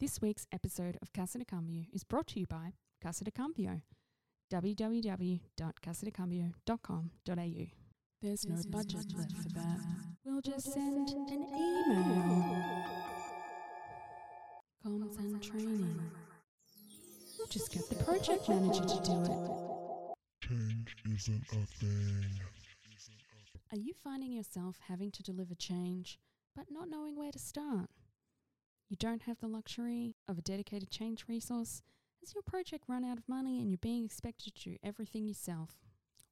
This week's episode of Casa de Cambio is brought to you by Casa de Cambio, www.casadecambio.com.au. There's no budget left for that. We'll just send an email. Comms and training. We'll just get the project manager to do it. Change isn't a thing. Are you finding yourself having to deliver change but not knowing where to start? You don't have the luxury of a dedicated change resource? Has your project run out of money and you're being expected to do everything yourself?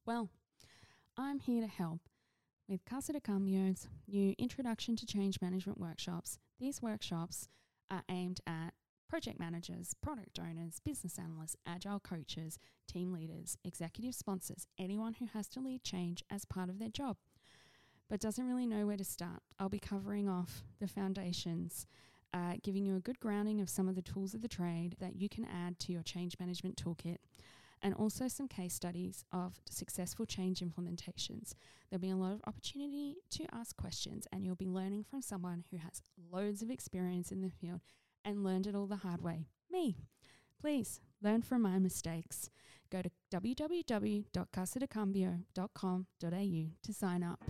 Well, I'm here to help with Casa de Cambio's new Introduction to Change Management workshops. These workshops are aimed at project managers, product owners, business analysts, agile coaches, team leaders, executive sponsors, anyone who has to lead change as part of their job but doesn't really know where to start. I'll be covering off the foundations, uh, giving you a good grounding of some of the tools of the trade that you can add to your change management toolkit. And also some case studies of successful change implementations. There'll be a lot of opportunity to ask questions, and you'll be learning from someone who has loads of experience in the field and learned it all the hard way me. Please learn from my mistakes. Go to www.casadecambio.com.au to sign up.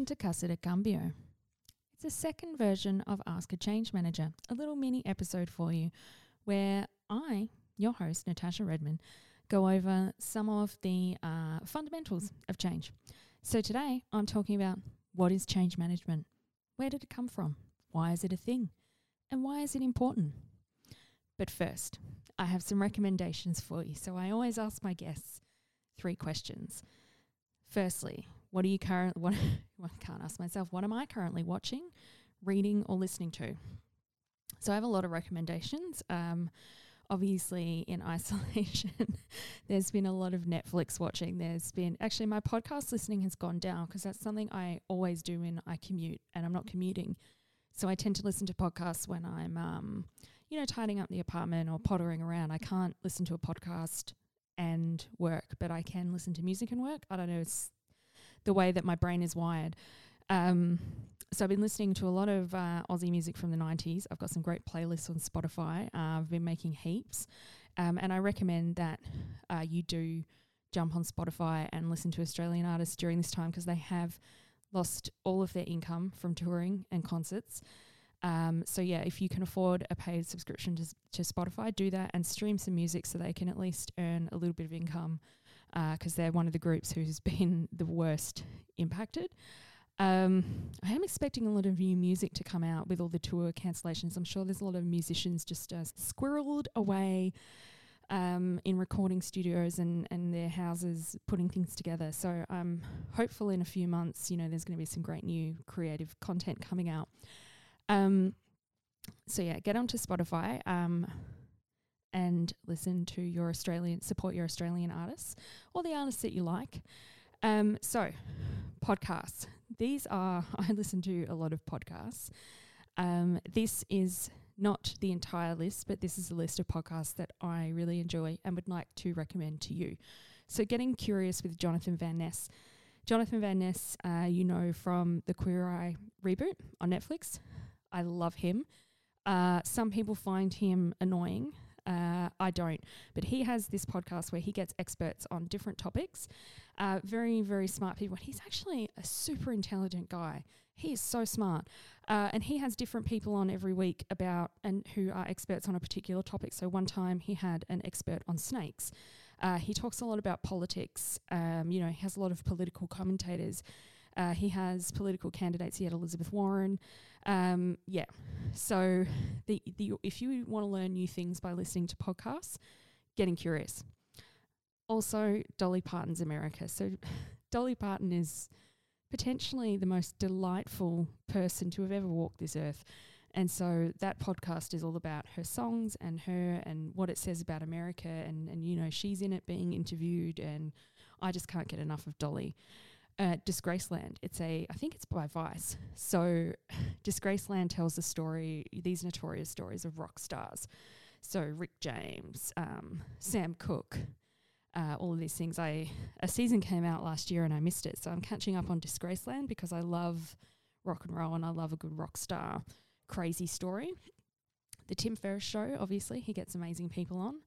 Welcome to Casa de Cambio. It's a second version of Ask a Change Manager, a little mini episode for you where I, your host, Natasha Redman, go over some of the uh, fundamentals of change. So today I'm talking about what is change management? Where did it come from? Why is it a thing? And why is it important? But first, I have some recommendations for you. So I always ask my guests three questions. Firstly, what are you current what I can't ask myself, what am I currently watching, reading or listening to? So I have a lot of recommendations. Um, obviously in isolation there's been a lot of netflix watching there's been actually my podcast listening has gone down because that's something i always do when i commute and i'm not commuting so i tend to listen to podcasts when i'm um, you know tidying up the apartment or pottering around i can't listen to a podcast and work but i can listen to music and work i don't know it's the way that my brain is wired. Um, so I've been listening to a lot of uh, Aussie music from the 90s. I've got some great playlists on Spotify. Uh, I've been making heaps. Um, and I recommend that uh, you do jump on Spotify and listen to Australian artists during this time because they have lost all of their income from touring and concerts. Um, so yeah, if you can afford a paid subscription to, to Spotify, do that and stream some music so they can at least earn a little bit of income because uh, they're one of the groups who's been the worst impacted. Um, I am expecting a lot of new music to come out with all the tour cancellations. I'm sure there's a lot of musicians just uh, squirreled away um, in recording studios and, and their houses putting things together. So I'm hopeful in a few months, you know, there's going to be some great new creative content coming out. Um, so yeah, get onto Spotify. And listen to your Australian, support your Australian artists or the artists that you like. Um, so, podcasts. These are, I listen to a lot of podcasts. Um, this is not the entire list, but this is a list of podcasts that I really enjoy and would like to recommend to you. So, Getting Curious with Jonathan Van Ness. Jonathan Van Ness, uh, you know from the Queer Eye reboot on Netflix. I love him. Uh, some people find him annoying. Uh, I don't. But he has this podcast where he gets experts on different topics, uh, very, very smart people. He's actually a super intelligent guy. He is so smart. Uh, and he has different people on every week about and who are experts on a particular topic. So one time he had an expert on snakes. Uh, he talks a lot about politics. Um, you know, he has a lot of political commentators. Uh, he has political candidates. He had Elizabeth Warren. Um, yeah. So the, the if you want to learn new things by listening to podcasts, getting curious. Also, Dolly Parton's America. So Dolly Parton is potentially the most delightful person to have ever walked this earth. And so that podcast is all about her songs and her and what it says about America. And, and you know, she's in it being interviewed. And I just can't get enough of Dolly. Uh, Disgraceland. It's a, I think it's by Vice. So, Disgraceland tells the story, these notorious stories of rock stars. So, Rick James, um, Sam Cooke, uh, all of these things. I a season came out last year and I missed it, so I'm catching up on Disgraceland because I love rock and roll and I love a good rock star crazy story. The Tim Ferriss Show, obviously, he gets amazing people on.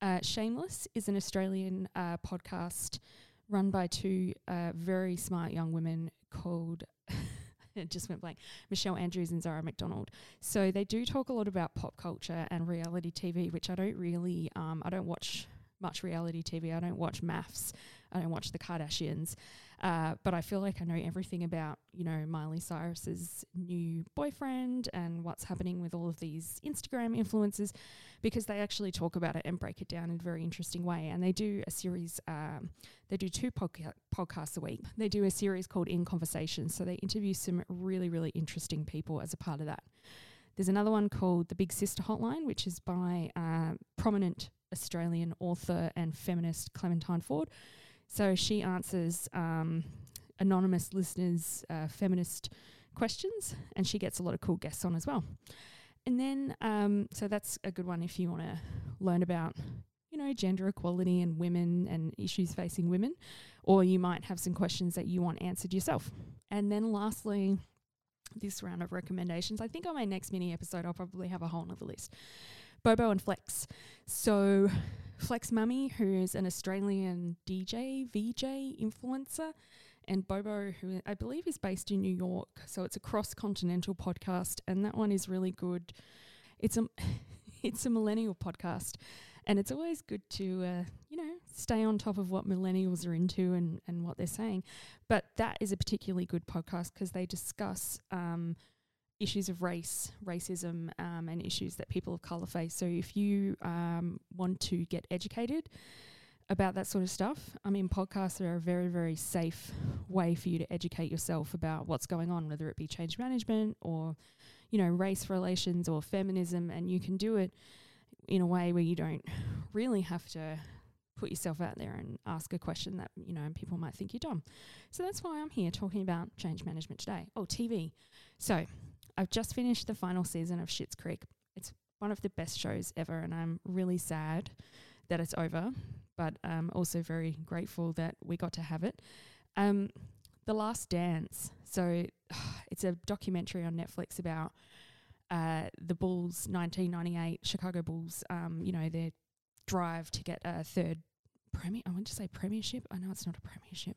Uh, Shameless is an Australian uh, podcast run by two uh, very smart young women called. it just went blank. Michelle Andrews and Zara McDonald. So they do talk a lot about pop culture and reality TV, which I don't really. Um, I don't watch much reality TV. I don't watch MAFS. I don't watch the Kardashians. Uh, but I feel like I know everything about, you know, Miley Cyrus's new boyfriend and what's happening with all of these Instagram influencers because they actually talk about it and break it down in a very interesting way. And they do a series, um, they do two podca- podcasts a week. They do a series called In Conversation. So they interview some really, really interesting people as a part of that. There's another one called The Big Sister Hotline, which is by uh, prominent Australian author and feminist Clementine Ford. So she answers um, anonymous listeners' uh, feminist questions, and she gets a lot of cool guests on as well. And then, um, so that's a good one if you want to learn about, you know, gender equality and women and issues facing women, or you might have some questions that you want answered yourself. And then, lastly, this round of recommendations. I think on my next mini episode, I'll probably have a whole other list. Bobo and Flex. So, Flex Mummy, who is an Australian DJ, VJ, influencer, and Bobo, who I believe is based in New York. So it's a cross continental podcast, and that one is really good. It's a it's a millennial podcast, and it's always good to uh, you know stay on top of what millennials are into and and what they're saying. But that is a particularly good podcast because they discuss. Um, issues of race, racism, um, and issues that people of colour face. So if you um, want to get educated about that sort of stuff, I mean, podcasts are a very, very safe way for you to educate yourself about what's going on, whether it be change management or, you know, race relations or feminism, and you can do it in a way where you don't really have to put yourself out there and ask a question that you know people might think you're dumb. So that's why I'm here talking about change management today. Oh, TV. So I've just finished the final season of Schitt's Creek. It's one of the best shows ever, and I'm really sad that it's over, but I'm also very grateful that we got to have it. Um, the Last Dance. So it's a documentary on Netflix about uh, the Bulls, 1998 Chicago Bulls. Um, you know their drive to get a third premier. I want to say premiership. I know it's not a premiership.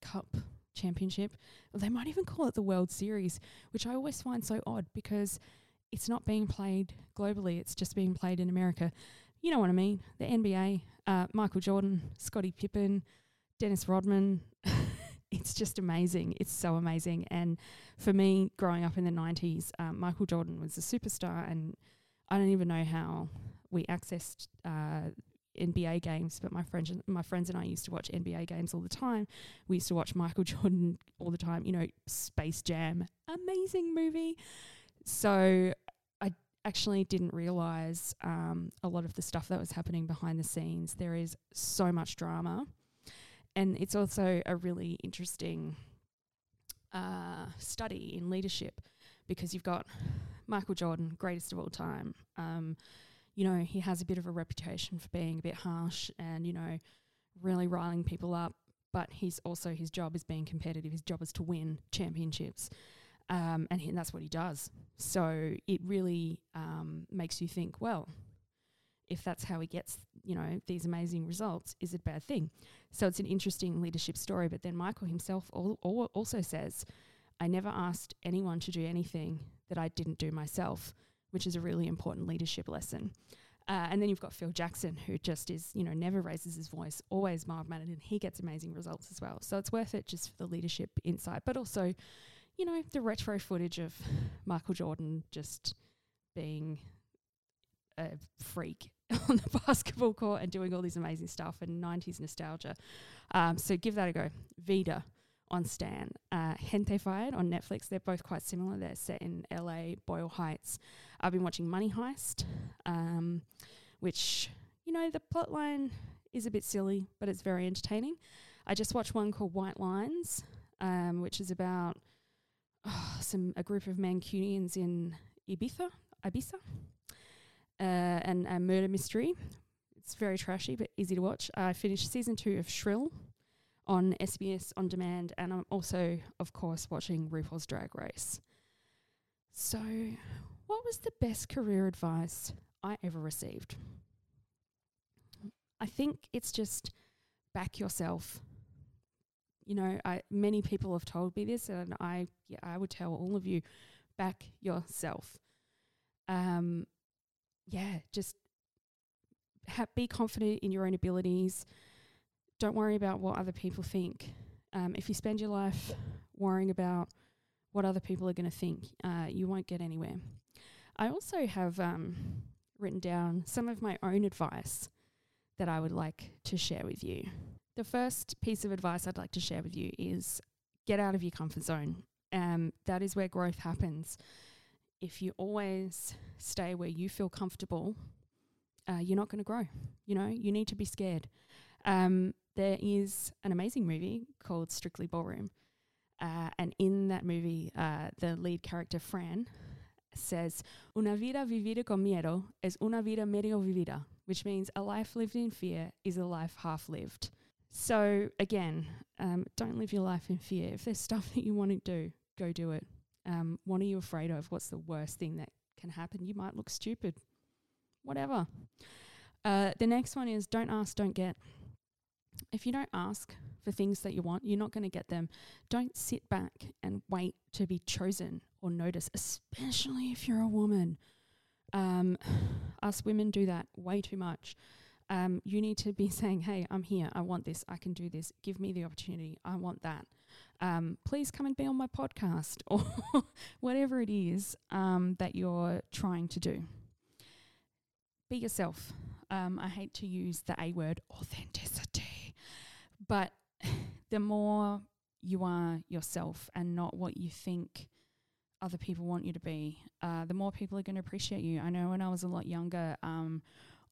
Cup championship. They might even call it the World Series, which I always find so odd because it's not being played globally, it's just being played in America. You know what I mean? The NBA, uh, Michael Jordan, Scottie Pippen, Dennis Rodman. It's just amazing. It's so amazing. And for me, growing up in the 90s, um, Michael Jordan was a superstar, and I don't even know how we accessed uh, NBA games, but my friends my friends and I used to watch NBA games all the time. We used to watch Michael Jordan all the time. You know, Space Jam, amazing movie. So I actually didn't realize um, a lot of the stuff that was happening behind the scenes. There is so much drama, and it's also a really interesting uh, study in leadership because you've got Michael Jordan, greatest of all time. Um, you know, he has a bit of a reputation for being a bit harsh and, you know, really riling people up. But he's also, his job is being competitive. His job is to win championships. Um, and, he, and that's what he does. So it really um, makes you think, well, if that's how he gets, you know, these amazing results, is it a bad thing? So it's an interesting leadership story. But then Michael himself al- al- also says, I never asked anyone to do anything that I didn't do myself which is a really important leadership lesson. Uh, and then you've got Phil Jackson, who just is, you know, never raises his voice, always mild mannered, and he gets amazing results as well. So it's worth it just for the leadership insight, but also, you know, the retro footage of Michael Jordan just being a freak on the basketball court and doing all this amazing stuff and 90s nostalgia. Um, so give that a go. Vida on Stan. Uh, Gentefied on Netflix. They're both quite similar. They're set in LA, Boyle Heights. I've been watching Money Heist, um, which, you know, the plotline is a bit silly, but it's very entertaining. I just watched one called White Lines, um, which is about oh, some a group of Mancunians in Ibiza, Ibiza, uh, and a murder mystery. It's very trashy but easy to watch. I finished season two of Shrill on SBS on demand, and I'm also, of course, watching RuPaul's Drag Race. So, what was the best career advice I ever received? I think it's just back yourself. You know, I many people have told me this, and I yeah, I would tell all of you, back yourself. Um, yeah, just ha- be confident in your own abilities. Don't worry about what other people think. Um, if you spend your life worrying about what other people are going to think, uh, you won't get anywhere. I also have um, written down some of my own advice that I would like to share with you. The first piece of advice I'd like to share with you is get out of your comfort zone. Um, that is where growth happens. If you always stay where you feel comfortable, uh, you're not going to grow. You know, you need to be scared. Um, there is an amazing movie called Strictly Ballroom. Uh, and in that movie, uh, the lead character, Fran, says, Una vida vivida con miedo es una vida medio vivida, which means a life lived in fear is a life half lived. So, again, um, don't live your life in fear. If there's stuff that you want to do, go do it. Um, what are you afraid of? What's the worst thing that can happen? You might look stupid. Whatever. Uh, the next one is don't ask, don't get. If you don't ask for things that you want, you're not going to get them. Don't sit back and wait to be chosen or noticed, especially if you're a woman. Um, us women do that way too much. Um, you need to be saying, "Hey, I'm here. I want this. I can do this. Give me the opportunity. I want that. Um, please come and be on my podcast or whatever it is um, that you're trying to do. Be yourself. Um, I hate to use the A word, authenticity, but the more you are yourself and not what you think other people want you to be, uh, the more people are going to appreciate you. I know when I was a lot younger, um,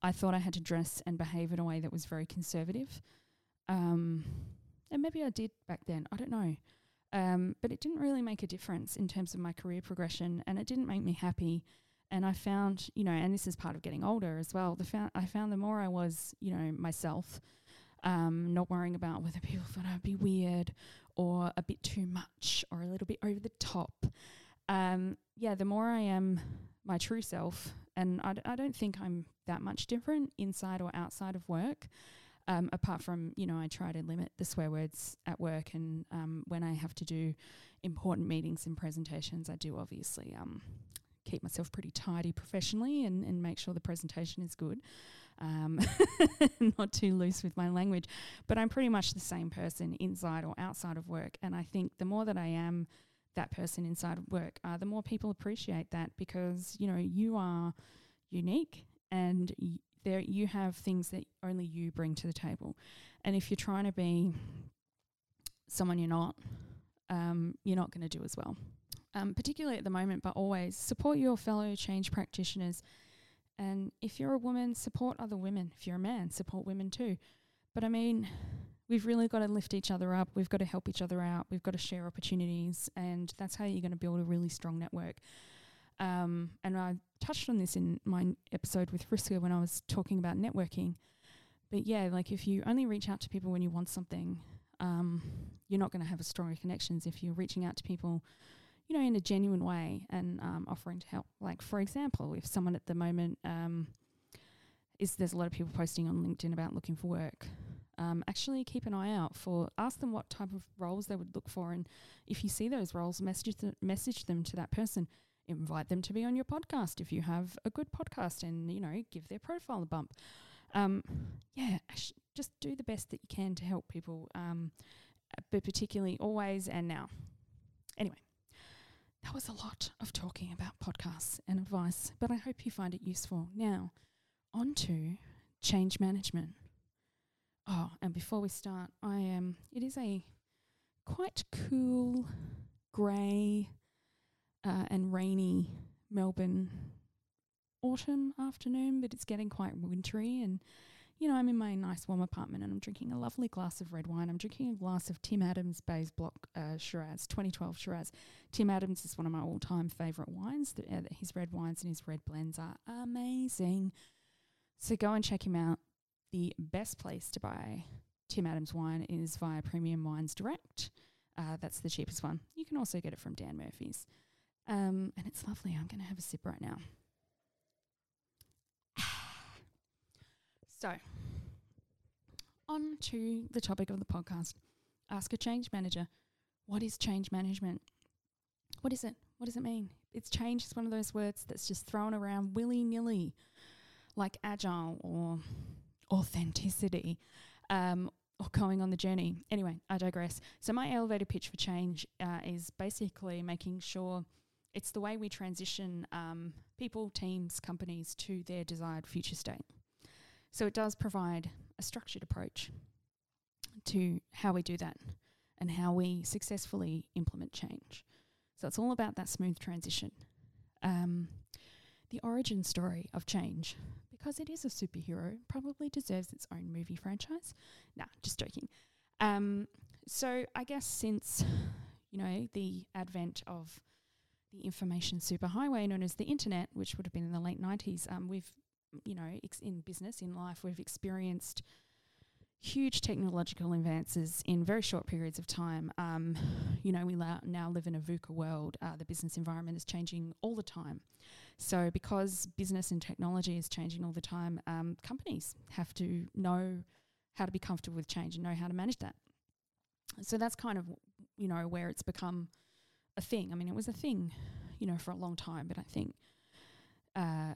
I thought I had to dress and behave in a way that was very conservative. Um, and maybe I did back then, I don't know. Um, but it didn't really make a difference in terms of my career progression and it didn't make me happy. And I found, you know, and this is part of getting older as well. The found, I found the more I was, you know, myself, um, not worrying about whether people thought I'd be weird or a bit too much or a little bit over the top. Um, yeah, the more I am my true self, and I d- I don't think I'm that much different inside or outside of work. Um, apart from, you know, I try to limit the swear words at work, and um, when I have to do important meetings and presentations, I do obviously um, keep myself pretty tidy professionally and, and make sure the presentation is good. Um, not too loose with my language, but I'm pretty much the same person inside or outside of work. And I think the more that I am that person inside of work, uh, the more people appreciate that because you know you are unique and y- there you have things that only you bring to the table. And if you're trying to be someone you're not, um, you're not going to do as well. Um, particularly at the moment, but always support your fellow change practitioners. And if you're a woman, support other women. If you're a man, support women too. But I mean, we've really got to lift each other up. We've got to help each other out. We've got to share opportunities. And that's how you're going to build a really strong network. Um, and I touched on this in my episode with Friska when I was talking about networking. But yeah, like if you only reach out to people when you want something, um, you're not going to have stronger connections if you're reaching out to people, you know, in a genuine way and um, offering to help. Like, for example, if someone at the moment um, is there's a lot of people posting on LinkedIn about looking for work. Um, actually, keep an eye out for. Ask them what type of roles they would look for, and if you see those roles, message th- message them to that person invite them to be on your podcast if you have a good podcast and you know give their profile a bump. Um, yeah just do the best that you can to help people um, but particularly always and now. Anyway that was a lot of talking about podcasts and advice but i hope you find it useful. Now on to change management. Oh and before we start i am it is a quite cool, grey, uh, and rainy Melbourne autumn afternoon, but it's getting quite wintry. And, you know, I'm in my nice warm apartment and I'm drinking a lovely glass of red wine. I'm drinking a glass of Tim Adams Bays Block uh, Shiraz, 2012 Shiraz. Tim Adams is one of my all time favourite wines. The, uh, his red wines and his red blends are amazing. So go and check him out. The best place to buy Tim Adams wine is via Premium Wines Direct. Uh, that's the cheapest one. You can also get it from Dan Murphy's. Um, and it's lovely. I'm going to have a sip right now. so, on to the topic of the podcast Ask a Change Manager. What is change management? What is it? What does it mean? It's change is one of those words that's just thrown around willy nilly, like agile or authenticity. Um, or going on the journey. Anyway, I digress. So, my elevator pitch for change uh, is basically making sure it's the way we transition um, people, teams, companies to their desired future state. So, it does provide a structured approach to how we do that and how we successfully implement change. So, it's all about that smooth transition. Um, the origin story of change because it is a superhero, probably deserves its own movie franchise. Nah, just joking. Um, so I guess since you know the advent of the information superhighway known as the internet, which would have been in the late nineties, um, we've you know ex- in business in life we've experienced huge technological advances in very short periods of time. Um, you know, we la- now live in a VUCA world. Uh, the business environment is changing all the time. So, because business and technology is changing all the time, um, companies have to know how to be comfortable with change and know how to manage that. So that's kind of you know where it's become a thing. I mean, it was a thing, you know, for a long time, but I think. Uh,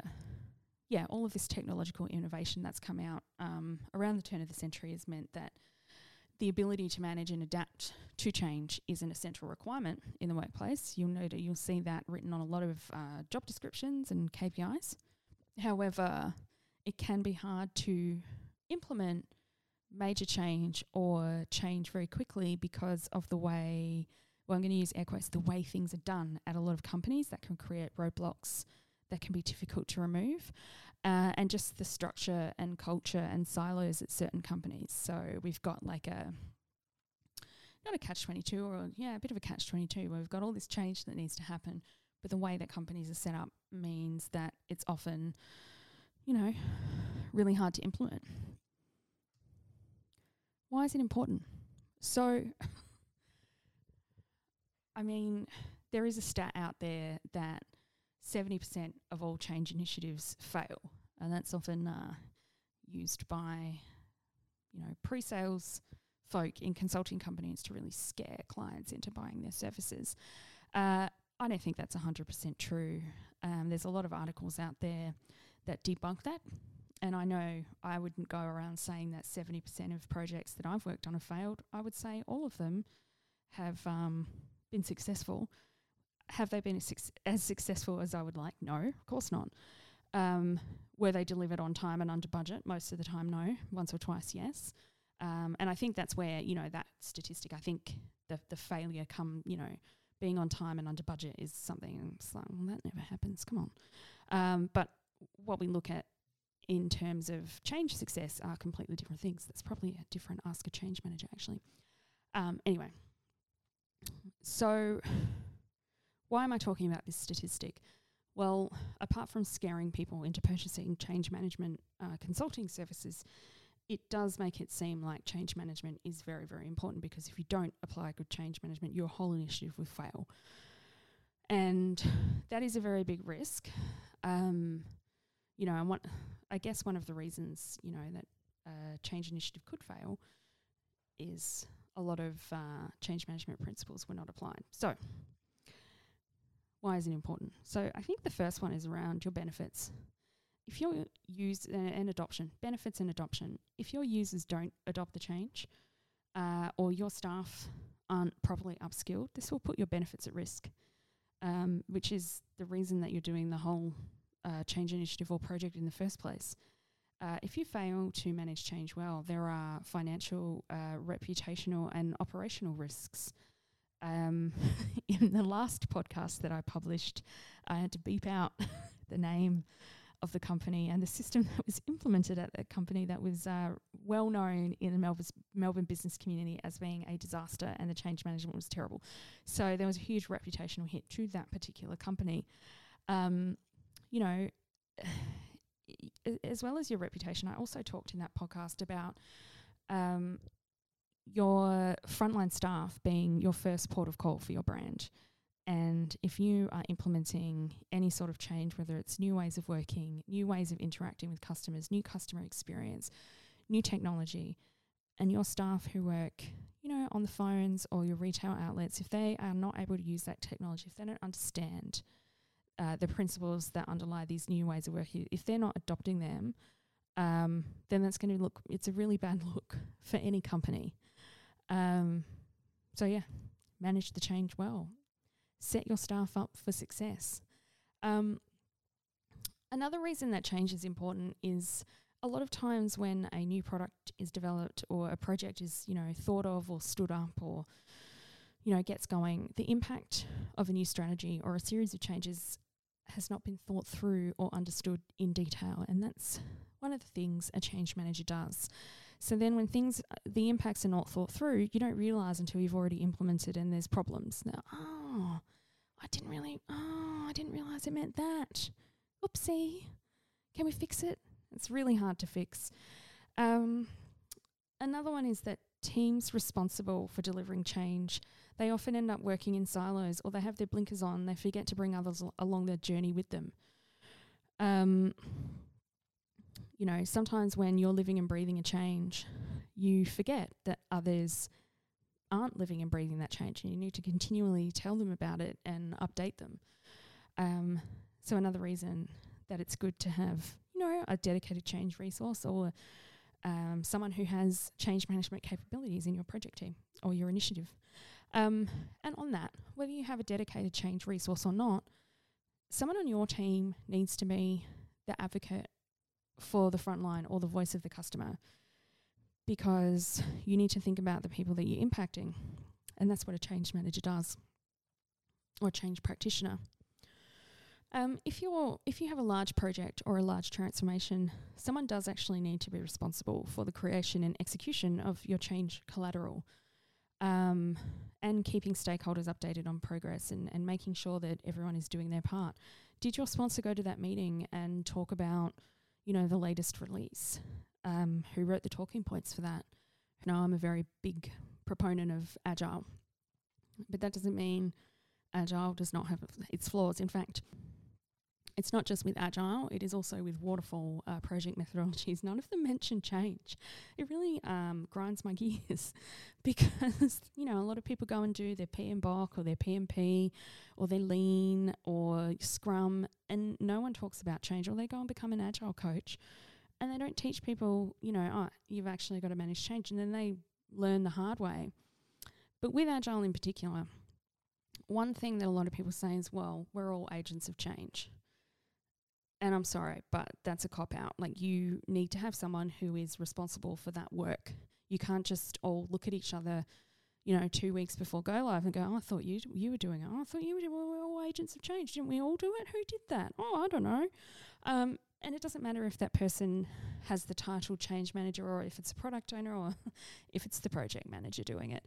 yeah, all of this technological innovation that's come out um, around the turn of the century has meant that the ability to manage and adapt to change is an essential requirement in the workplace. You'll know that you'll see that written on a lot of uh, job descriptions and KPIs. However, it can be hard to implement major change or change very quickly because of the way, well, I'm going to use air quotes, the way things are done at a lot of companies that can create roadblocks that can be difficult to remove, uh, and just the structure and culture and silos at certain companies. So we've got like a not a catch 22 or yeah, a bit of a catch 22 where we've got all this change that needs to happen, but the way that companies are set up means that it's often, you know, really hard to implement. Why is it important? So, I mean, there is a stat out there that 70% of all change initiatives fail. And that's often uh, used by, you know, pre-sales folk in consulting companies to really scare clients into buying their services. Uh, I don't think that's 100% true. Um, there's a lot of articles out there that debunk that. And I know I wouldn't go around saying that 70% of projects that I've worked on have failed. I would say all of them have um, been successful have they been as, successful as I would like? No, of course not. Um, were they delivered on time and under budget? Most of the time, no. Once or twice, yes. Um, and I think that's where you know that statistic. I think the the failure come you know being on time and under budget is something. It's like well, that never happens. Come on. Um, but what we look at in terms of change success are completely different things. That's probably a different ask a change manager actually. Um, anyway, so why am I talking about this statistic? Well, apart from scaring people into purchasing change management uh, consulting services, it does make it seem like change management is very, very important because if you don't apply good change management, your whole initiative will fail. And that is a very big risk. Um, you know, and what I guess one of the reasons, you know, that a change initiative could fail is a lot of uh, change management principles were not applied. So, why is it important? So I think the first one is around your benefits. If your use uh, and adoption benefits and adoption, if your users don't adopt the change, uh, or your staff aren't properly upskilled, this will put your benefits at risk. Um, which is the reason that you're doing the whole uh, change initiative or project in the first place. Uh, if you fail to manage change well, there are financial, uh, reputational, and operational risks. Um, in the last podcast that I published, I had to beep out the name of the company and the system that was implemented at that company that was uh, well known in the Melbourne, Melbourne business community as being a disaster and the change management was terrible. So there was a huge reputational hit to that particular company. Um, you know, as well as your reputation, I also talked in that podcast about um, your frontline staff being your first port of call for your brand. And if you are implementing any sort of change, whether it's new ways of working, new ways of interacting with customers, new customer experience, new technology, and your staff who work, you know, on the phones or your retail outlets, if they are not able to use that technology, if they don't understand uh, the principles that underlie these new ways of working, if they're not adopting them, um, then that's going to look, it's a really bad look for any company. Um, so, yeah, manage the change well, set your staff up for success. Um, another reason that change is important is a lot of times when a new product is developed or a project is, you know, thought of or stood up or you know, gets going, the impact of a new strategy or a series of changes has not been thought through or understood in detail. And that's one of the things a change manager does. So then, when things, uh, the impacts are not thought through, you don't realize until you've already implemented and there's problems. Now, oh, I didn't really, oh, I didn't realize it meant that. Oopsie. Can we fix it? It's really hard to fix. Um, another one is that teams responsible for delivering change they often end up working in silos or they have their blinkers on. They forget to bring others al- along their journey with them. Um, you know, sometimes when you're living and breathing a change, you forget that others aren't living and breathing that change, and you need to continually tell them about it and update them. Um, so another reason that it's good to have, you know, a dedicated change resource or um, someone who has change management capabilities in your project team or your initiative. Um, and on that, whether you have a dedicated change resource or not, someone on your team needs to be the advocate for the front line or the voice of the customer because you need to think about the people that you're impacting. And that's what a change manager does or a change practitioner. Um, if you're if you have a large project or a large transformation, someone does actually need to be responsible for the creation and execution of your change collateral um, and keeping stakeholders updated on progress and, and making sure that everyone is doing their part. Did your sponsor go to that meeting and talk about, you know, the latest release? Um, who wrote the talking points for that? You know, I'm a very big proponent of agile, but that doesn't mean agile does not have its flaws. In fact, it's not just with agile, it is also with waterfall uh, project methodologies. None of them mention change. It really um, grinds my gears because, you know, a lot of people go and do their PMBOK or their PMP or their lean or scrum, and no one talks about change, or they go and become an agile coach and they don't teach people, you know, oh, you've actually got to manage change. And then they learn the hard way. But with agile in particular, one thing that a lot of people say is, well, we're all agents of change and I'm sorry, but that's a cop out. Like you need to have someone who is responsible for that work. You can't just all look at each other, you know, two weeks before go live and go, oh, I thought you you were doing it. Oh, I thought you were doing. We're all agents of change, didn't we all do it? Who did that? Oh, I don't know. Um, and it doesn't matter if that person has the title change manager or if it's a product owner or if it's the project manager doing it.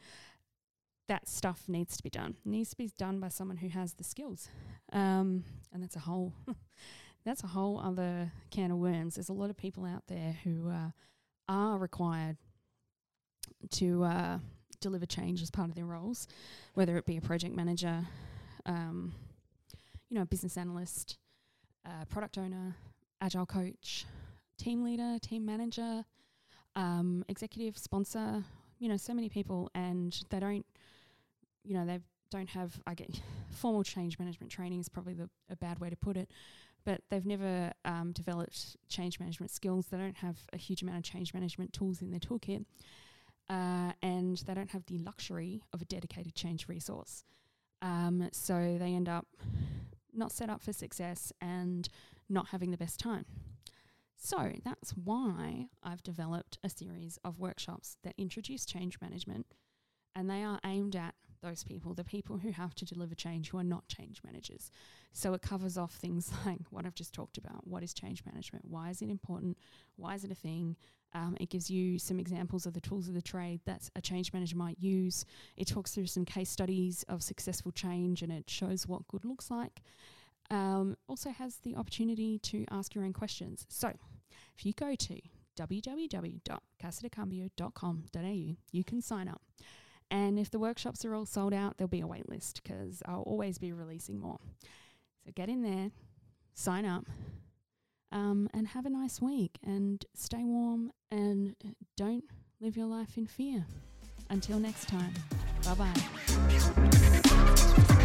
That stuff needs to be done. It needs to be done by someone who has the skills. Um, and that's a whole that's a whole other can of worms. There's a lot of people out there who uh, are required to uh, deliver change as part of their roles, whether it be a project manager, um, you know, a business analyst, uh, product owner, agile coach, team leader, team manager, um, executive sponsor. You know, so many people, and they don't, you know, they don't have. I get formal change management training is probably the, a bad way to put it, but they've never um, developed change management skills. They don't have a huge amount of change management tools in their toolkit, uh, and they don't have the luxury of a dedicated change resource. Um, so they end up not set up for success and not having the best time. So that's why I've developed a series of workshops that introduce change management, and they are aimed at those people, the people who have to deliver change who are not change managers. So it covers off things like what I've just talked about. What is change management? Why is it important? Why is it a thing? Um, it gives you some examples of the tools of the trade that a change manager might use. It talks through some case studies of successful change and it shows what good looks like. Um, also has the opportunity to ask your own questions. So if you go to www.casadecambio.com.au, you can sign up. And if the workshops are all sold out, there'll be a wait list because I'll always be releasing more. So get in there, sign up, um, and have a nice week and stay warm and don't live your life in fear. Until next time, bye bye.